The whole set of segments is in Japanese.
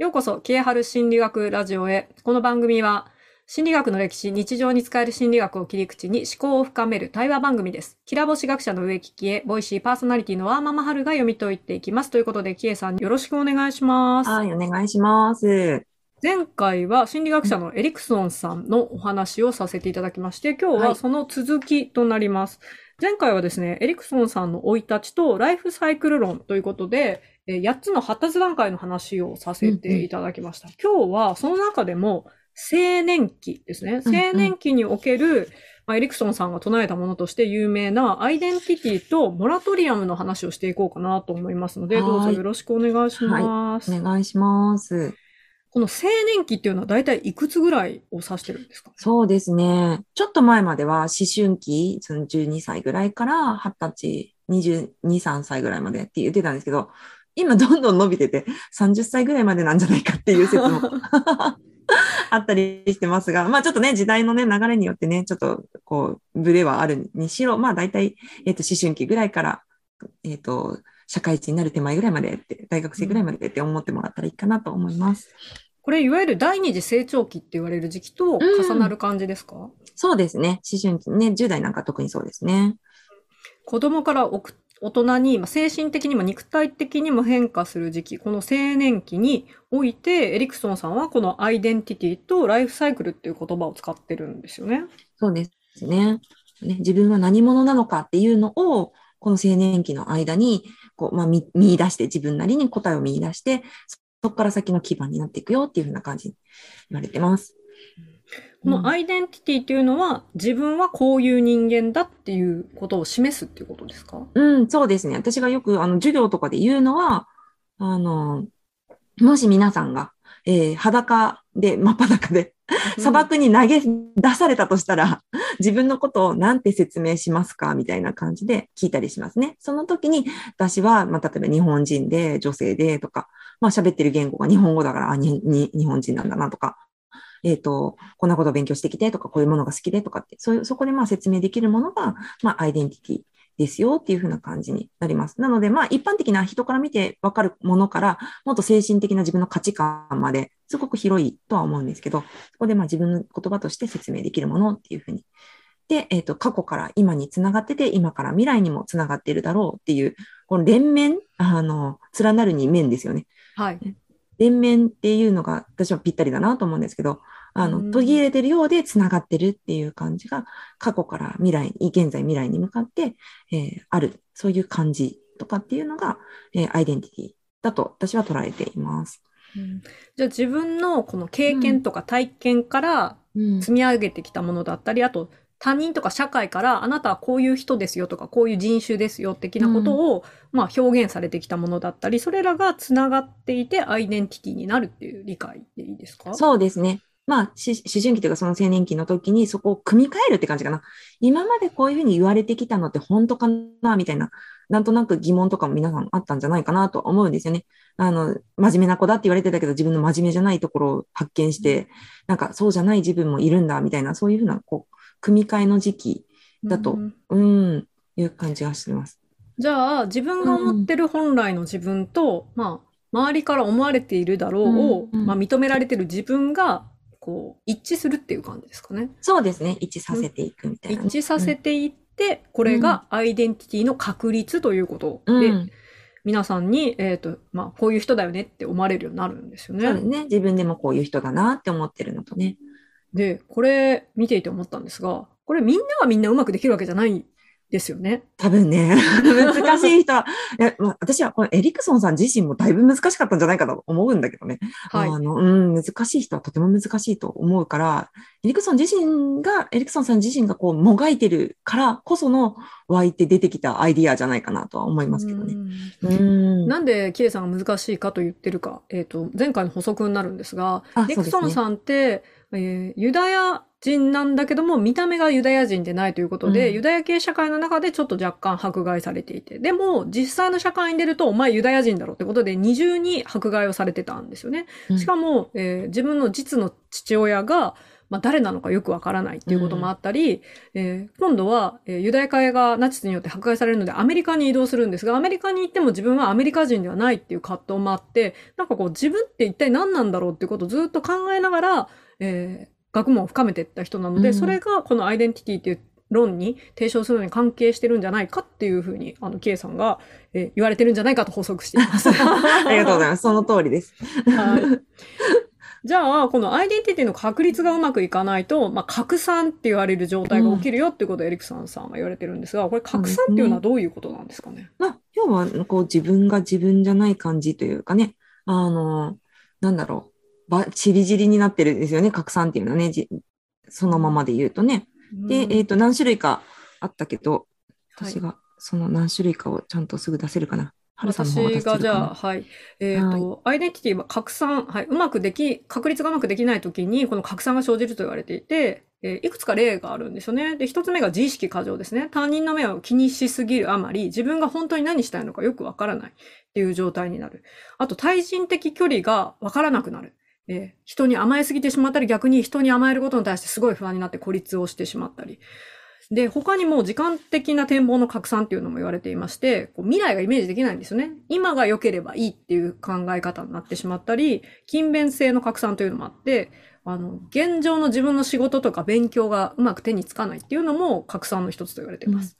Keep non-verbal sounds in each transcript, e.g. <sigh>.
ようこそ、キエハル心理学ラジオへ。この番組は、心理学の歴史、日常に使える心理学を切り口に思考を深める対話番組です。キラボシ学者の植木キエ、ボイシーパーソナリティのワーママハルが読み解いていきます。ということで、キエさんよろしくお願いします。はい、お願いします。前回は心理学者のエリクソンさんのお話をさせていただきまして、今日ははいその続きとなります。前回はですね、エリクソンさんの生い立ちとライフサイクル論ということで、えー8つの発達段階の話をさせていただきました。今日はその中でも青年期ですね。うんうん青年期における、まあ、エリクソンさんが唱えたものとして有名なアイデンティティとモラトリアムの話をしていこうかなと思いますので、はいどうぞよろしくお願いします。お願いします。この青年期っていうのは大体いくつぐらいを指してるんですか？そうですね。ちょっと前までは思春期、その12歳ぐらいから20歳、22、3歳ぐらいまでって言ってたんですけど、今どんどん伸びてて30歳ぐらいまでなんじゃないかっていう説も <laughs> あったりしてますが、まあちょっとね、時代のね、流れによってね、ちょっとこう、ブレはあるにしろ、まあ大体、えっ、と、思春期ぐらいから、えっ、と、社会人になる手前ぐらいまでって、大学生ぐらいまでって思ってもらったらいいかなと思います。これいわゆる第二次成長期って言われる時期と重なる感じですか、そうですね。思春期ね、10代なんか特にそうですね。子供からおく大人にまあ精神的にも肉体的にも変化する時期、この青年期においてエリクソンさんはこのアイデンティティとライフサイクルっていう言葉を使ってるんですよね。そうですね。ね自分は何者なのかっていうのを、この青年期の間に、こう、まあ、見見出して、自分なりに答えを見出して、そこから先の基盤になっていくよっていうふうな感じに言われてます。このアイデンティティっていうのは自分はこういう人間だっていうことを示すっていうことですか？うん、そうですね。私がよく、あの、授業とかで言うのは、あの、もし皆さんが、えー裸で、真っ裸で、砂漠に投げ出されたとしたら、自分のことを何て説明しますかみたいな感じで聞いたりしますね。その時に、私は、まあ、例えば日本人で、女性でとか、まあ、喋ってる言語が日本語だから、あにに日本人なんだなとか、えっ、と、こんなことを勉強してきてとか、こういうものが好きでとかって、そういう、そこでまあ説明できるものが、まあ、アイデンティティですよっていうふうな感じになります。なので、まあ、一般的な人から見てわかるものから、もっと精神的な自分の価値観まで、すごく広いとは思うんですけど、そこでまあ自分の言葉として説明できるものっていうふうに。で、えっ、と、過去から今につながってて、今から未来にもつながっているだろうっていう、この連綿、あの、連なるに面ですよね。はい。連綿っていうのが私はぴったりだなと思うんですけど、あの、うん。途切れてるようで繋がってるっていう感じが、過去から未来、現在未来に向かって、えーある、そういう感じとかっていうのが、えーアイデンティティだと私は捉えています。うん。じゃあ自分のこの経験とか体験からうん。積み上げてきたものだったり、あと他人とか社会からあなたはこういう人ですよとかこういう人種ですよ的なことを、まあ、表現されてきたものだったりそれらがつながっていてアイデンティティになるっていう理解でいいですか？そうですね。まあ、し思春期というかその青年期の時にそこを組み替えるって感じかな。今までこういうふうに言われてきたのって本当かなみたいな、なんとなく疑問とかも皆さんあったんじゃないかなと思うんですよね。あの、真面目な子だって言われてたけど自分の真面目じゃないところを発見して、なんかそうじゃない自分もいるんだみたいな、そういうふうな、こう、組み替えの時期だとうんうん、いう感じがしてます。じゃあ自分が思ってる本来の自分と、まあ周りから思われているだろうを、うんうんまあ、認められてる自分がこう一致するっていう感じですかね。そうですね。一致させていくみたいなね、一致させていって、これがアイデンティティの確立ということで、うん、うん皆さんに、えっ、と、まあ、こういう人だよねって思われるようになるんですよね。そうですね。自分でもこういう人だなって思ってるのとね。で、これ見ていて思ったんですが、これみんながみんなうまくできるわけじゃないですよね。多分ね、<laughs> 難しい人は、いやまあ、私はこのエリクソンさん自身もだいぶ難しかったんじゃないかと思うんだけどね。はい。あの、うん、難しい人はとても難しいと思うから、エリクソン自身が、エリクソンさん自身がこう、もがいてるからこその湧いて出てきたアイディアじゃないかなとは思いますけどね。うんうん。なんで、キエさんが難しいかと言ってるか、えっ、と、前回の補足になるんですが、あデクソンさんって、えーユダヤ人なんだけども、見た目がユダヤ人でないということで、うん。ユダヤ系社会の中でちょっと若干迫害されていて、でも、実際の社会に出ると、お前ユダヤ人だろってことで、二重に迫害をされてたんですよね。うん。しかも、えー自分の実の父親が、まあ、誰なのかよくわからないっていうこともあったり、えー今度は、えーユダヤ系がナチスによって迫害されるのでアメリカに移動するんですが、アメリカに行っても自分はアメリカ人ではないっていう葛藤もあって、なんかこう自分って一体何なんだろうっていうことをずっと考えながら、えー学問を深めていった人なので、うんそれがこのアイデンティティっていう論に提唱するのに関係してるんじゃないかっていうふうに、あの、K さんが、えー言われてるんじゃないかと補足しています。<laughs> ありがとうございます。その通りです。はい。じゃあ、このアイデンティティの確立がうまくいかないと、まあ、拡散って言われる状態が起きるよっていうことをエリクソンさんは言われてるんですが、これ拡散っていうのはどういうことなんですかね？まあ、要は、こう、自分が自分じゃない感じというかね、あの、なんだろう、ば、ちりぢりになってるんですよね、拡散っていうのはね、じそのままで言うとね。で、うんえっ、と、何種類かあったけど、はい私がその何種類かをちゃんとすぐ出せるかな。私がじゃあ。はい。えっ、と、アイデンティティは拡散、はい。うまくでき、確率がうまくできないときに、この拡散が生じると言われていて、えーいくつか例があるんですよね。で、一つ目が自意識過剰ですね。他人の目を気にしすぎるあまり、自分が本当に何したいのかよくわからないっていう状態になる。あと、対人的距離がわからなくなる。えー人に甘えすぎてしまったり、逆に人に甘えることに対してすごい不安になって孤立をしてしまったり。で、他にも時間的な展望の拡散っていうのも言われていまして、こう未来がイメージできないんですよね。今が良ければいいっていう考え方になってしまったり、勤勉性の拡散というのもあって、あの、現状の自分の仕事とか勉強がうまく手につかないっていうのも拡散の一つと言われています。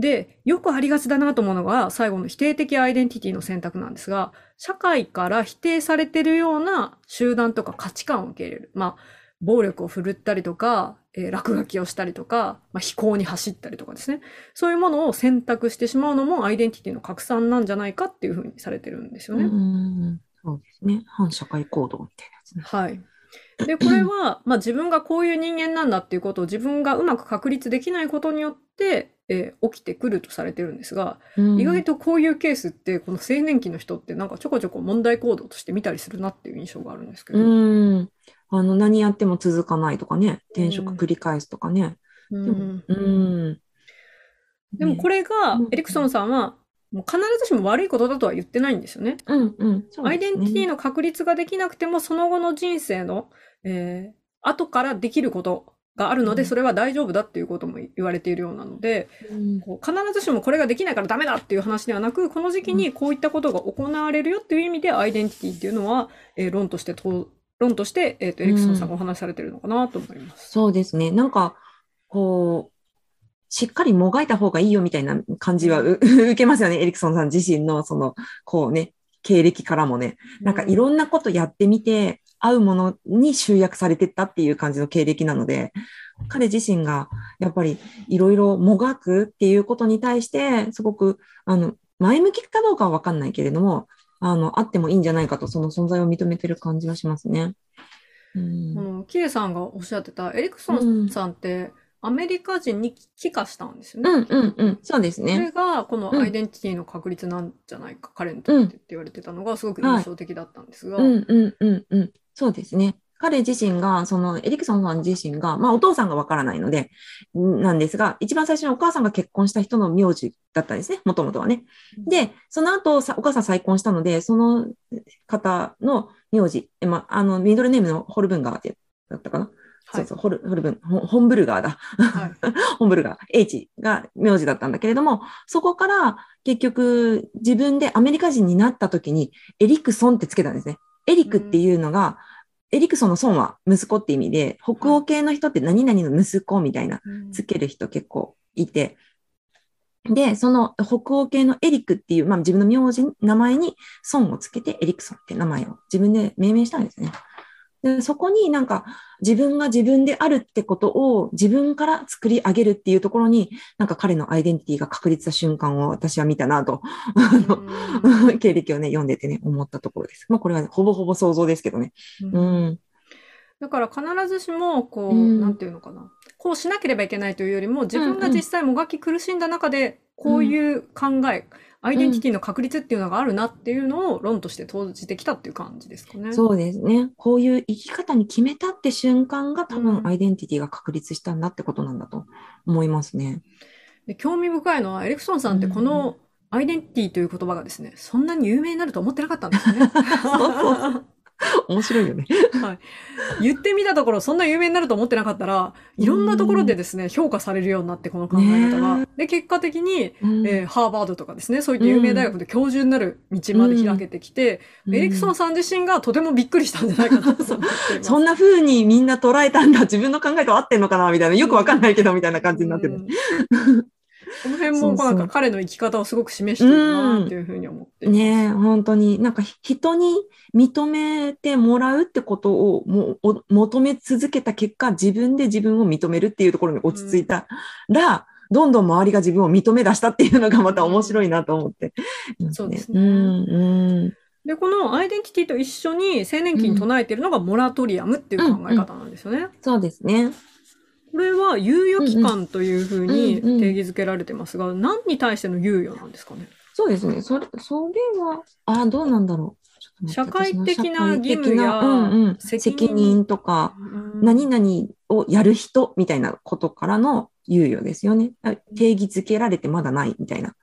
で、よくありがちだなと思うのが、最後の否定的アイデンティティの選択なんですが、社会から否定されてるような集団とか価値観を受け入れる。まあ、暴力を振るったりとか、えー落書きをしたりとか、まあ、飛行に走ったりとかですね。そういうものを選択してしまうのもアイデンティティの拡散なんじゃないかっていうふうにされてるんですよね。うんそうですね。反社会行動みたいなやつね。はい。で、これは、まあ自分がこういう人間なんだっていうことを自分がうまく確立できないことによって、えー起きてくるとされてるんですが、うん意外とこういうケースって、この青年期の人ってなんかちょこちょこ問題行動として見たりするなっていう印象があるんですけど。うん。あの、何やっても続かないとかね、転職繰り返すとかね。うんうん。でもこれがうん、エリクソンさんは、もう必ずしも悪いことだとは言ってないんですよね。うんうん。そうアイデンティティの確立ができなくても、その後の人生の、えー後からできることがあるので、うんそれは大丈夫だっていうことも言われているようなので、うんこう必ずしもこれができないからダメだっていう話ではなく、この時期にこういったことが行われるよっていう意味で、アイデンティティっていうのは、えー論としてと、論として、えっ、と、エリクソンさんがお話しされてるのかなと思います。そうですね。なんか、こう、しっかりもがいた方がいいよみたいな感じはう <laughs> 受けますよね。エリクソンさん自身の、その、こうね、経歴からもね。なんかいろんなことやってみて、合うものに集約されてったっていう感じの経歴なので、彼自身がやっぱりいろいろもがくっていうことに対して、すごく、あの、前向きかどうかはわかんないけれども、あの、あってもいいんじゃないかと、その存在を認めてる感じはしますね。うんあの、キエさんがおっしゃってた、エリクソンさんって、アメリカ人に帰化したんですよね。うんうんうん。そうですそれね。が、このアイデンティティの確立なんじゃないか、彼にとってって言われてたのが、すごく印象的だったんですが、うんうんうんうん。そうですね。彼自身が、そのエリクソンさん自身が、まあお父さんがわからないので、んなんですが、一番最初にお母さんが結婚した人の名字だったんですね。もともとはね。で、その後さ、お母さん再婚したので、その方の名字、えまあ、あの、ミドルネームのホルブンガーってだったかな。はいそうそう、ホルホルブン、ホホンブルガーだ。はい。<laughs> ホンブルガー、H が名字だったんだけれども、そこから結局自分でアメリカ人になった時にエリクソンってつけたんですね。エリクっていうのが、エリクソンのソンは息子って意味で、北欧系の人って何々の息子みたいなつける人結構いて、で、その北欧系のエリクっていう、まあ自分の名字、名前にソンをつけてエリクソンって名前を自分で命名したんですね。で、そこになんか自分が自分であるってことを自分から作り上げるっていうところに、なんか彼のアイデンティティが確立した瞬間を私は見たなと、<laughs> 経歴をね、読んでてね、思ったところです。まあこれは、ね、ほぼほぼ想像ですけどね。うんうん。だから必ずしも、こう、うんなんていうのかな。こうしなければいけないというよりも、自分が実際もがき苦しんだ中で、こういう考え、アイデンティティの確立っていうのがあるなっていうのを論として投じてきたっていう感じですかね。そうですね。こういう生き方に決めたって瞬間が多うん分アイデンティティが確立したんだってことなんだと思いますね。で興味深いのは、エリクソンさんってこのアイデンティティという言葉がですね、そんなに有名になると思ってなかったんですよね。<laughs> <laughs> <laughs> 面白いよね。言ってみたところ、そんな有名になると思ってなかったら、いろんなところでですね、評価されるようになって、この考え方が。ねで、結果的に、うんえーハーバードとかですね、そういった有名大学で教授になる道まで開けてきて、うんエリクソンさん自身がとてもびっくりしたんじゃないかなと。<laughs> そんな風にみんな捉えたんだ。自分の考えと合ってんのかなみたいな。よくわかんないけど、みたいな感じになってる。うんこの辺も、なんか彼の生き方をすごく示しているなっていうふうに思っています。ねえ、本当に、なんかひ人に認めてもらうってことをもうお求め続けた結果、自分で自分を認めるっていうところに落ち着いたら、どんどん周りが自分を認め出したっていうのがまた面白いなと思って。そうですねうん、うん。で、このアイデンティティと一緒に青年期に唱えているのがモラトリアムっていう考え方なんですよね。そうですね。これは猶予期間というふうにうんうん定義づけられてますが、何に対しての猶予なんですかね？そうですね。それ、それは、あ、どうなんだろう。ちょっと待社って会的な私の義務や社会的なうんうん、責責任任とか、うん何々をやる人みたいなことからの猶予ですよね。あ定義づけられてまだないみたいな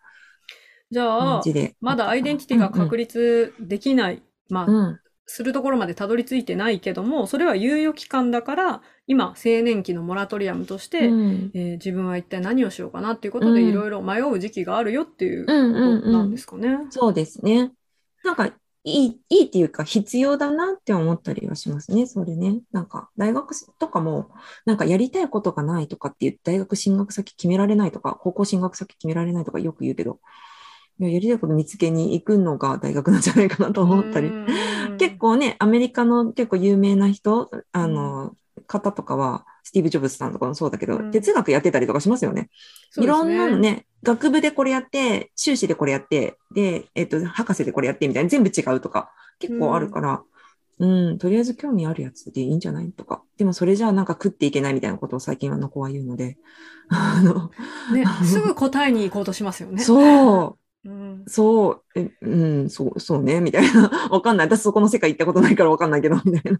じゃあ感じ、で。まだアイデンティティが確立できない、まあ、うん。するところまでたどり着いてないけども、それは猶予期間だから、今、青年期のモラトリアムとして、うんえー自分は一体何をしようかなっていうことでうんいろいろ迷う時期があるよっていうこうんうんとなんうん。ですかね。そうですね。なんか、いい、いいっていうか必要だなって思ったりはしますね。それね。なんか、大学とかも、なんかやりたいことがないとかって言って、大学進学先決められないとか、高校進学先決められないとかよく言うけど、いややりたいこと見つけに行くのが大学なんじゃないかなと思ったり。結構ね、アメリカの結構有名な人、あの、方とかは、スティーブ・ジョブズさんとかもそうだけど、うん哲学やってたりとかしますよね。そうですいろんなのね、学部でこれやって、修士でこれやって、で、えっと、博士でこれやってみたいな、全部違うとか、結構あるから、うん、とりあえず興味あるやつでいいんじゃないと,か。でもそれじゃあなんか食っていけないみたいなことを最近はの子は言うので、あの、ね、すぐ答えに行こうとしますよね。そう、うん。そう、えうん、そう、そうね、みたいな。<laughs> わかんない。私そこの世界行ったことないからわかんないけど、みたいな。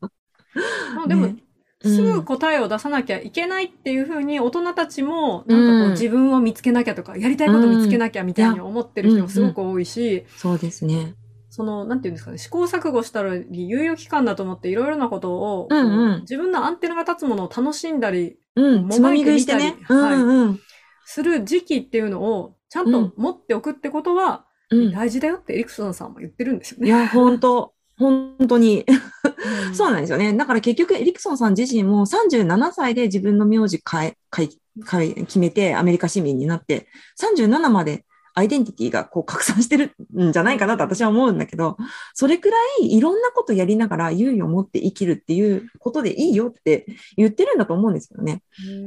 まあでも、ねすぐ答えを出さなきゃいけないっていうふうに大人たちもなんかこう自分を見つけなきゃとかやりたいこと見つけなきゃみたいに思ってる人もすごく多いし、そうですね。その、なんていうんですかね、試行錯誤したり、猶予期間だと思っていろいろなことを、うん自分のアンテナが立つものを楽しんだりうん、もつまみ食いしてね。うもがいする時期っていうのをちゃんと持っておくってことはうん。大事だよってエリクソンさんも言ってるんですよね。いや、本当本当に。うんそうなんですよね。だから結局、エリクソンさん自身も37歳で自分の名字変え、変え、変え、決めてアメリカ市民になって、37までアイデンティティがこう拡散してるんじゃないかなと私は思うんだけど、それくらいいろんなことやりながら猶予を持って生きるっていうことでいいよって言ってるんだと思うんですよね。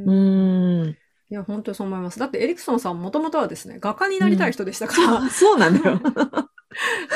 うん。いや、本当にそう思います。だってエリクソンさんもともとはですね、画家になりたい人でしたから、そうなんだよ。<laughs>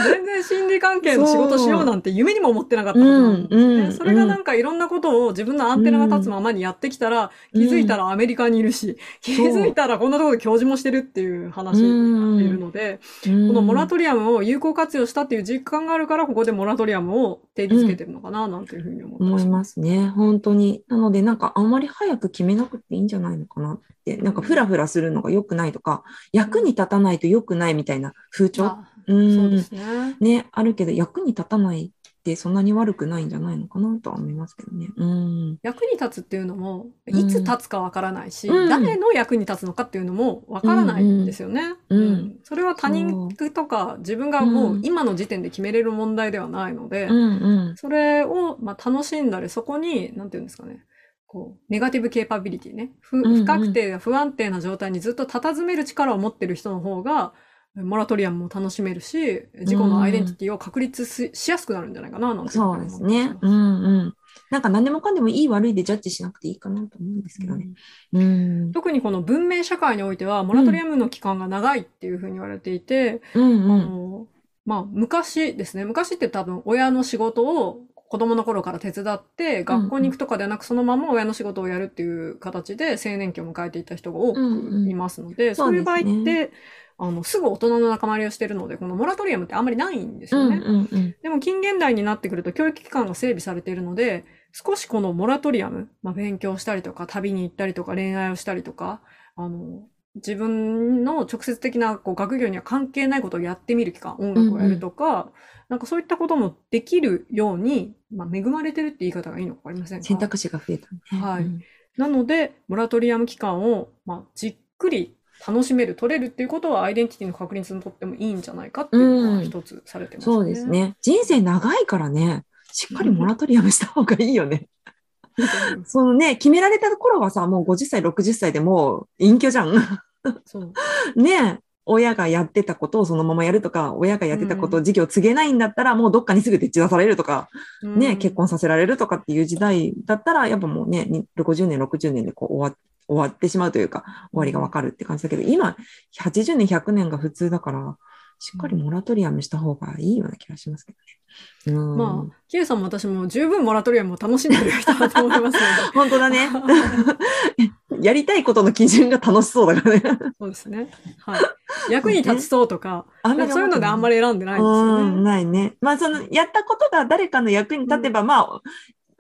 全然心理関係の仕事しようなんて夢にも思ってなかったことなんですね。うんうんそれがなんかいろんなことを自分のアンテナが立つままにやってきたら、気づいたらアメリカにいるし、気づいたらこんなところで教授もしてるっていう話になっているので、ここのモラトリアムを有効活用したっていう実感があるから、ここでモラトリアムを定義づけてるのかな、なんていうふうに思って思いますね。本当に。なので、なんかあんまり早く決めなくていいんじゃないのかなって。なんかフラフラするのが良くないとか、役に立たないと良くないみたいな風潮。あうそうんですね。ね、あるけど、役に立たないってそんなに悪くないんじゃないのかなとは思いますけどね。うん。役に立つっていうのも、うんいつ立つかわからないし、うん誰の役に立つのかっていうのもわからないんですよね。うんうんそれは他人とか自分がもう今の時点で決めれる問題ではないので、うんうん。それをまあ楽しんだり、そこに、なんていうんですかね、こう、ネガティブケーパビリティね。不不確定や不安定な状態にずっと佇める力を持ってる人の方が、モラトリアムも楽しめるし、自己のアイデンティティを確立ししやすくなるんじゃないかな、なんていそうですね。うんうん。なんか何でもかんでもいい悪いでジャッジしなくていいかなと思うんですけどね。うん。特にこの文明社会においては、モラトリアムの期間が長いっていうふうに言われていて、あうんまあ、昔ですね。昔って多分親の仕事を子供の頃から手伝って、学校に行くとかではなく、そのまま親の仕事をやるっていう形で青年期を迎えていた人が多くいますので、そういう場合って、あの、すぐ大人の仲間入りをしているので、このモラトリアムってあんまりないんですうんよね。うんうん。でも近現代になってくると教育機関が整備されているので、少しこのモラトリアム、まあ、勉強したりとか、旅に行ったりとか、恋愛をしたりとか、あの、自分の直接的なこう学業には関係ないことをやってみる期間、音楽をやるとか、なんかそういったこともできるように、まあ、恵まれてるって言い方がいいのかわかりませんか選択肢が増えたね。はいうんなので、モラトリアム期間を、まあ、じっくり楽しめる、取れるっていうことは、アイデンティティの確立にとってもいいんじゃないかっていうのが一つされてますね。そうです。ね。人生長いからね、しっかりモラトリアムした方がいいよね。そのね、決められた頃はさ、もう50歳、60歳でもう隠居じゃん。そう。<laughs> ね親がやってたことをそのままやるとか、親がやってたことを事業を告げないんだったら、もうどっかにすぐ手出されるとか、ね、うん結婚させられるとかっていう時代だったら、やっぱもうね、に50年、60年でこう終わ終わってしまうというか、終わりがわかるって感じだけど、今、80年、100年が普通だから、しっかりモラトリアムした方がいいような気がしますけどね。うん。まあ、キエさんも私も十分モラトリアムを楽しんでる人だと思います <laughs> 本当だね。<laughs> やりたいことの基準が楽しそうだからね。そうですね。はい。役に立ちそうとか、あなんかそういうのであんまりり選んでないんですうん、よね。ないね。まあ、その、やったことが誰かの役に立てば、まあ、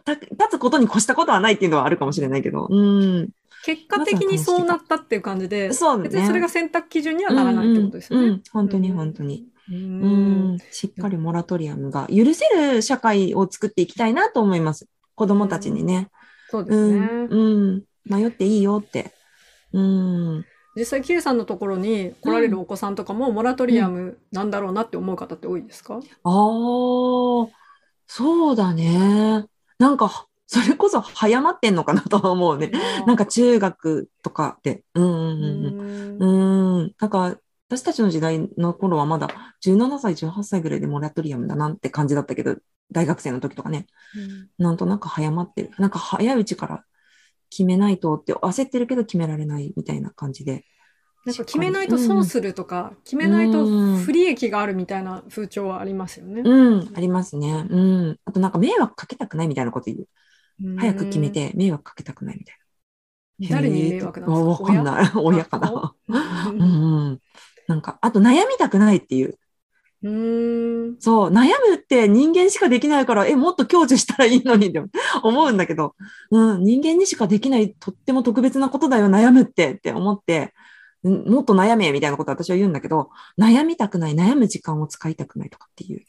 た立つことに越したことはないっていうのはあるかもしれないけど。うん。結果的にそうなったっていう感じで、そうだね別にそれが選択基準にはならないってことですよね。うんうんうん本当にうん本当に。ううんん。しっかりモラトリアムが許せる社会を作っていきたいなと思います。子供たちにね。そうでうん。すね。うん。迷っていいよって。うん。実際、キエさんのところに来られるお子さんとかも、モラトリアムなんだろうなって思う方って多いですか、ああ、そうだね。なんか、それこそ早まってんのかなとは思うね。なんか中学とかで。うんうんううんんうん。うん。なんか、私たちの時代の頃はまだ17歳、18歳ぐらいでモラトリアムだなって感じだったけど、大学生の時とかね。なんとなく早まってる。なんか早いうちから決めないとって焦ってるけど決められないみたいな感じで。なんか決めないと損するとか、決めないと不利益があるみたいな風潮はありますよね。うん、ありますね。うん。あとなんか迷惑かけたくないみたいなこと言う。早く決めて迷惑かけたくないみたいうん。な。誰に迷惑なんですか？わかんない。親？かな？な。<laughs> うんうん。なんか、あと悩みたくないっていう。うーん。そう、悩むって人間しかできないから、え、もっと享受したらいいのにって思うんだけど、うん、人間にしかできないとっても特別なことだよ、悩むってって思って、うんもっと悩めみたいなこと私は言うんだけど、悩みたくない、悩む時間を使いたくないとかっていう。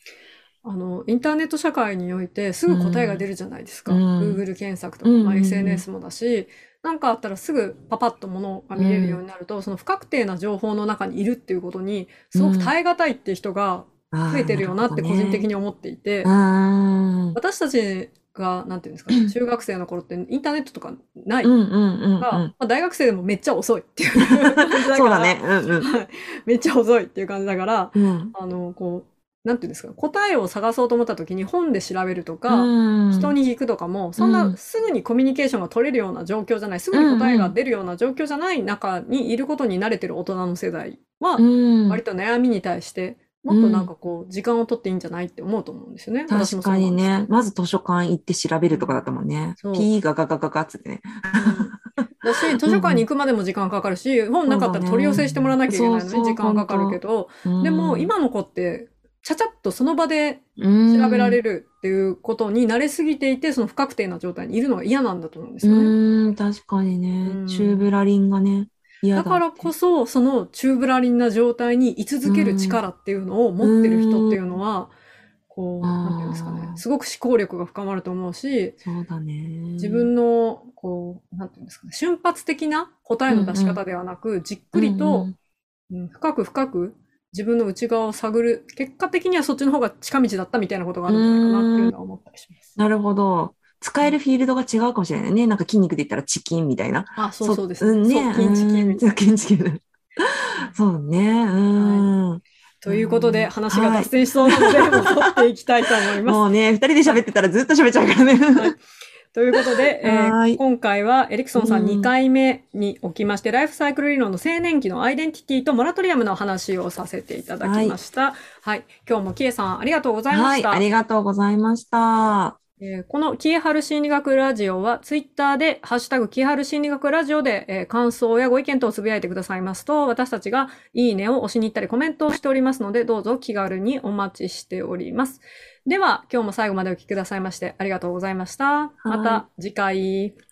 あの、インターネット社会においてすぐ答えが出るじゃないですか。うん。Google 検索とか、まあ、うんうん。うん SNS もだし、なんかあったらすぐパパッとものが見れるようになると、その不確定な情報の中にいるっていうことに、すごく耐え難いっていう人が増増えてるよなって個人的に思っていて、うん私たちが、なんていうんですかね、<laughs> 中学生の頃ってインターネットとかない。うんうんうんが、大学生でもめっちゃ遅いっていう。感じだからそうだね。うんうん。<laughs> はい。めっちゃ遅いっていう感じだから、うん。あの、こう、なんていうんですか、答えを探そうと思った時に本で調べるとか、うん。人に聞くとかも、そんうなん。すぐにコミュニケーションが取れるような状況じゃない、すぐに答えが出るような状況じゃない中にいることに慣れてる大人の世代は、うん。割と悩みに対して、もっとなんかこう、時間を取っていいんじゃないって思うと思うんですよね。私確かにね。まず図書館行って調べるとかだったもんね。そう。ピーガガガガガっつってね。だし、図書館に行くまでも時間かかるし、本なかったら取り寄せしてもらわなきゃいけないのそうだねに時間かかるけど、でも今の子って、ちゃちゃっとその場で調調べられるっていうことに慣れすぎていて、その不確定な状態にいるのが嫌なんだと思うんですよね。うん、確かにねうん。チューブラリンがね、嫌だ。だからこそ、そのチューブラリンな状態に居続ける力っていうのを持ってる人っていうのは、こう、なんていうんですかねすごく思考力が深まると思うし、そうだね。自分の、こう、なんていうんですかね、瞬発的な答えの出し方ではなく、じっくりと、うん深く深く自分の内側を探る、結果的にはそっちの方が近道だったみたいなことがあるんじゃないかなっていうのは思ったりします。なるほど。使えるフィールドが違うかもしれないね。なんか筋肉で言ったらチキンみたいな。あ、そうそうですんね。そう、筋チキみたいな。チキン。そうね。うん。ということで、うん話が脱線しそうなので、戻っていきたいと思います。もうね、二人で喋ってたらずっと喋っちゃうからね。はいということで、<laughs> えーはい今回はエリクソンさんうん2回目におきまして、ライフサイクル理論の青年期のアイデンティティとモラトリアムの話をさせていただきました。はい。今日もキエさんありがとうございまはい、した。ありがとうございました。えーこのキエハル心理学ラジオは、ツイッターで、ハッシュタグキエハル心理学ラジオで、えー感想やご意見等をつぶやいてくださいますと、私たちがいいねを押しに行ったりコメントをしておりますので、どうぞ気軽にお待ちしております。では、今日も最後までお聞きくださいましてありがとうございました。また次回。